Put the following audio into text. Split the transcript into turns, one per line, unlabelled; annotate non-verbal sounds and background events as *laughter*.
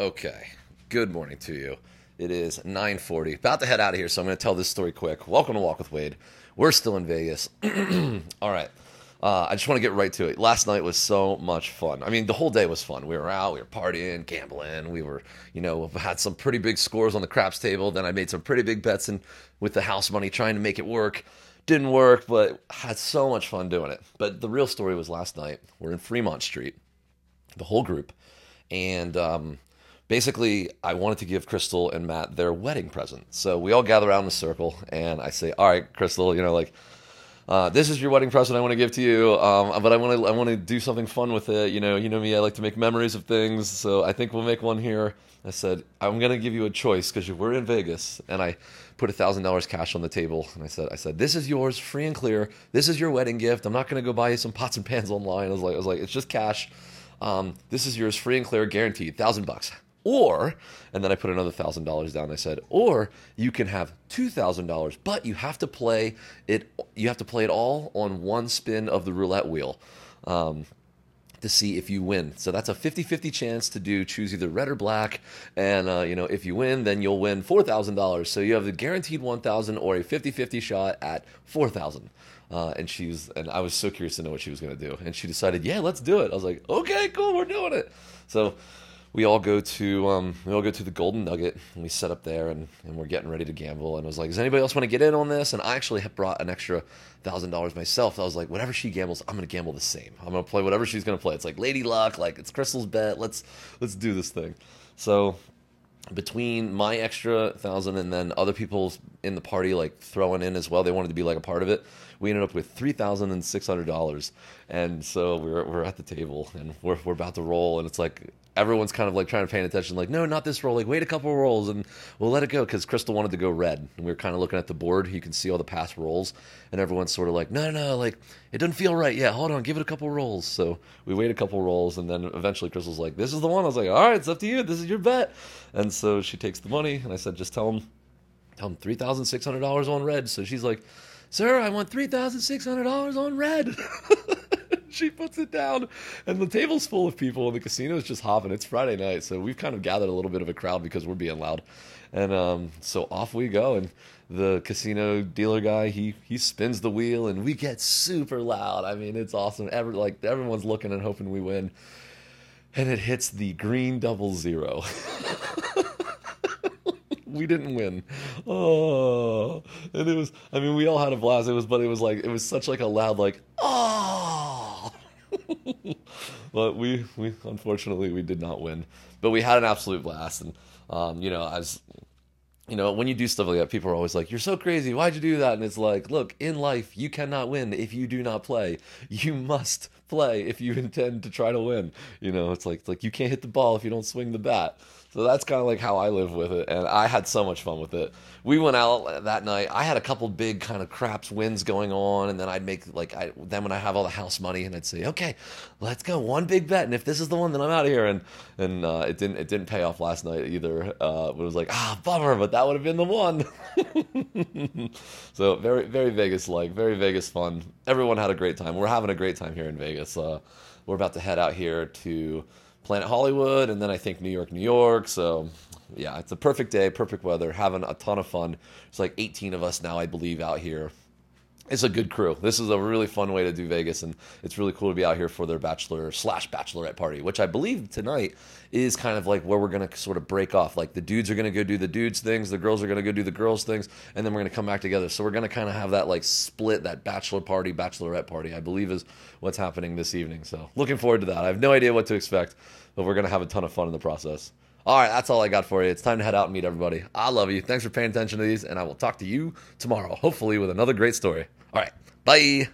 Okay. Good morning to you. It is 9:40. About to head out of here, so I'm going to tell this story quick. Welcome to Walk with Wade. We're still in Vegas. *clears throat* All right. Uh, I just want to get right to it. Last night was so much fun. I mean, the whole day was fun. We were out, we were partying, gambling. We were, you know, had some pretty big scores on the craps table. Then I made some pretty big bets in with the house money, trying to make it work. Didn't work, but had so much fun doing it. But the real story was last night. We're in Fremont Street, the whole group, and um, basically, I wanted to give Crystal and Matt their wedding present. So we all gather around in a circle, and I say, "All right, Crystal, you know, like." Uh, this is your wedding present I want to give to you, um, but I want to I want to do something fun with it. You know, you know me, I like to make memories of things, so I think we'll make one here. I said I'm gonna give you a choice because we're in Vegas, and I put thousand dollars cash on the table, and I said I said this is yours, free and clear. This is your wedding gift. I'm not gonna go buy you some pots and pans online. I was like I was like it's just cash. Um, this is yours, free and clear, guaranteed, thousand bucks. Or, and then I put another thousand dollars down. I said, or you can have two thousand dollars, but you have to play it. You have to play it all on one spin of the roulette wheel. Um, to see if you win. So that's a 50-50 chance to do choose either red or black and uh, you know if you win then you'll win $4,000. So you have the guaranteed 1,000 or a 50-50 shot at 4,000. Uh, and she's and I was so curious to know what she was going to do and she decided, "Yeah, let's do it." I was like, "Okay, cool, we're doing it." So we all go to um, we all go to the Golden Nugget and we set up there and, and we're getting ready to gamble and I was like, does anybody else want to get in on this? And I actually have brought an extra thousand dollars myself. I was like, whatever she gambles, I'm gonna gamble the same. I'm gonna play whatever she's gonna play. It's like Lady Luck, like it's Crystal's bet. Let's let's do this thing. So between my extra thousand and then other people in the party like throwing in as well, they wanted to be like a part of it. We ended up with three thousand and six hundred dollars, and so we're we're at the table and we're we're about to roll, and it's like everyone's kind of like trying to pay attention, like, no, not this roll. Like, wait a couple rolls and we'll let it go because Crystal wanted to go red. And we were kind of looking at the board. You can see all the past rolls, and everyone's sort of like, no, no, no like, it doesn't feel right. Yeah, hold on, give it a couple rolls. So we wait a couple rolls, and then eventually Crystal's like, this is the one. I was like, all right, it's up to you. This is your bet. And so she takes the money, and I said, just tell him, tell him $3,600 on red. So she's like, sir, I want $3,600 on red. *laughs* she puts it down, and the table's full of people, and the casino's just hopping. It's Friday night, so we've kind of gathered a little bit of a crowd because we're being loud, and um, so off we go. And the casino dealer guy, he he spins the wheel, and we get super loud. I mean, it's awesome. Every like everyone's looking and hoping we win, and it hits the green double zero. *laughs* we didn't win. Oh, and it was. I mean, we all had a blast. It was, but it was like it was such like a loud like oh. *laughs* but we we unfortunately we did not win. But we had an absolute blast, and um, you know, as you know, when you do stuff like that, people are always like, "You're so crazy. Why'd you do that?" And it's like, look, in life, you cannot win if you do not play. You must play if you *laughs* intend to try to win. You know, it's like it's like you can't hit the ball if you don't swing the bat. So that's kind of like how I live with it, and I had so much fun with it. We went out that night. I had a couple big kind of craps wins going on, and then I'd make like I then when I have all the house money, and I'd say, okay, let's go one big bet, and if this is the one, then I'm out of here. And and uh, it didn't it didn't pay off last night either. Uh, it was like ah bummer, but that would have been the one. *laughs* so very very Vegas like, very Vegas fun. Everyone had a great time. We're having a great time here in Vegas. Uh, we're about to head out here to Planet Hollywood, and then I think New York, New York. So yeah, it's a perfect day, perfect weather, having a ton of fun. It's like 18 of us now, I believe, out here it's a good crew. This is a really fun way to do Vegas, and it's really cool to be out here for their bachelor slash bachelorette party, which I believe tonight is kind of like where we're gonna sort of break off. Like the dudes are gonna go do the dudes things, the girls are gonna go do the girls things, and then we're gonna come back together. So we're gonna kind of have that like split, that bachelor party, bachelorette party. I believe is what's happening this evening. So looking forward to that. I have no idea what to expect, but we're gonna have a ton of fun in the process. All right, that's all I got for you. It's time to head out and meet everybody. I love you. Thanks for paying attention to these, and I will talk to you tomorrow, hopefully with another great story. All right, bye.